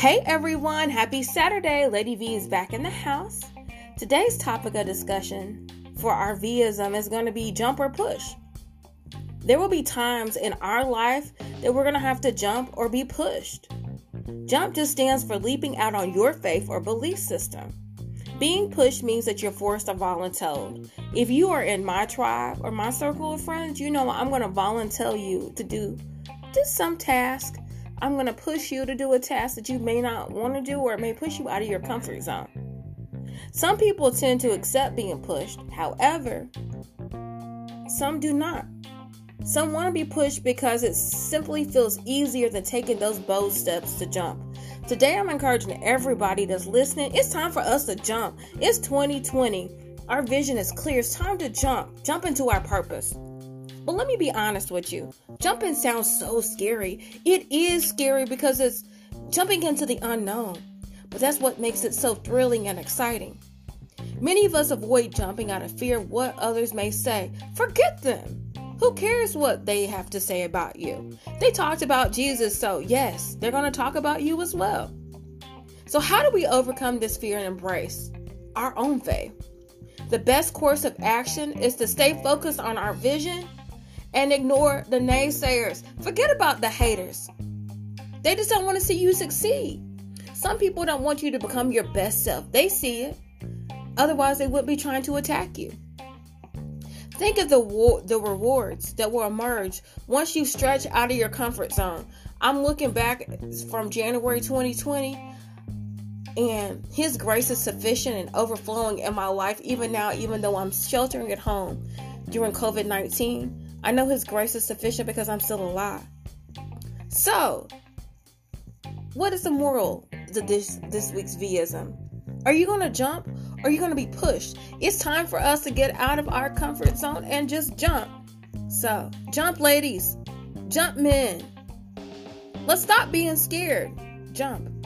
Hey everyone, happy Saturday. Lady V is back in the house. Today's topic of discussion for our Vism is going to be jump or push. There will be times in our life that we're going to have to jump or be pushed. Jump just stands for leaping out on your faith or belief system. Being pushed means that you're forced to volunteer. If you are in my tribe or my circle of friends, you know I'm going to volunteer you to do just some task I'm going to push you to do a task that you may not want to do or it may push you out of your comfort zone. Some people tend to accept being pushed, however, some do not. Some want to be pushed because it simply feels easier than taking those bold steps to jump. Today, I'm encouraging everybody that's listening. It's time for us to jump. It's 2020. Our vision is clear. It's time to jump. Jump into our purpose. But let me be honest with you. Jumping sounds so scary. It is scary because it's jumping into the unknown. But that's what makes it so thrilling and exciting. Many of us avoid jumping out of fear of what others may say. Forget them. Who cares what they have to say about you? They talked about Jesus, so yes, they're going to talk about you as well. So, how do we overcome this fear and embrace our own faith? The best course of action is to stay focused on our vision and ignore the naysayers. Forget about the haters. They just don't want to see you succeed. Some people don't want you to become your best self. They see it. Otherwise, they wouldn't be trying to attack you. Think of the war- the rewards that will emerge once you stretch out of your comfort zone. I'm looking back from January 2020 and his grace is sufficient and overflowing in my life even now even though I'm sheltering at home during COVID-19. I know His grace is sufficient because I'm still alive. So, what is the moral to this this week's Vism? Are you going to jump? Or are you going to be pushed? It's time for us to get out of our comfort zone and just jump. So, jump, ladies. Jump, men. Let's stop being scared. Jump.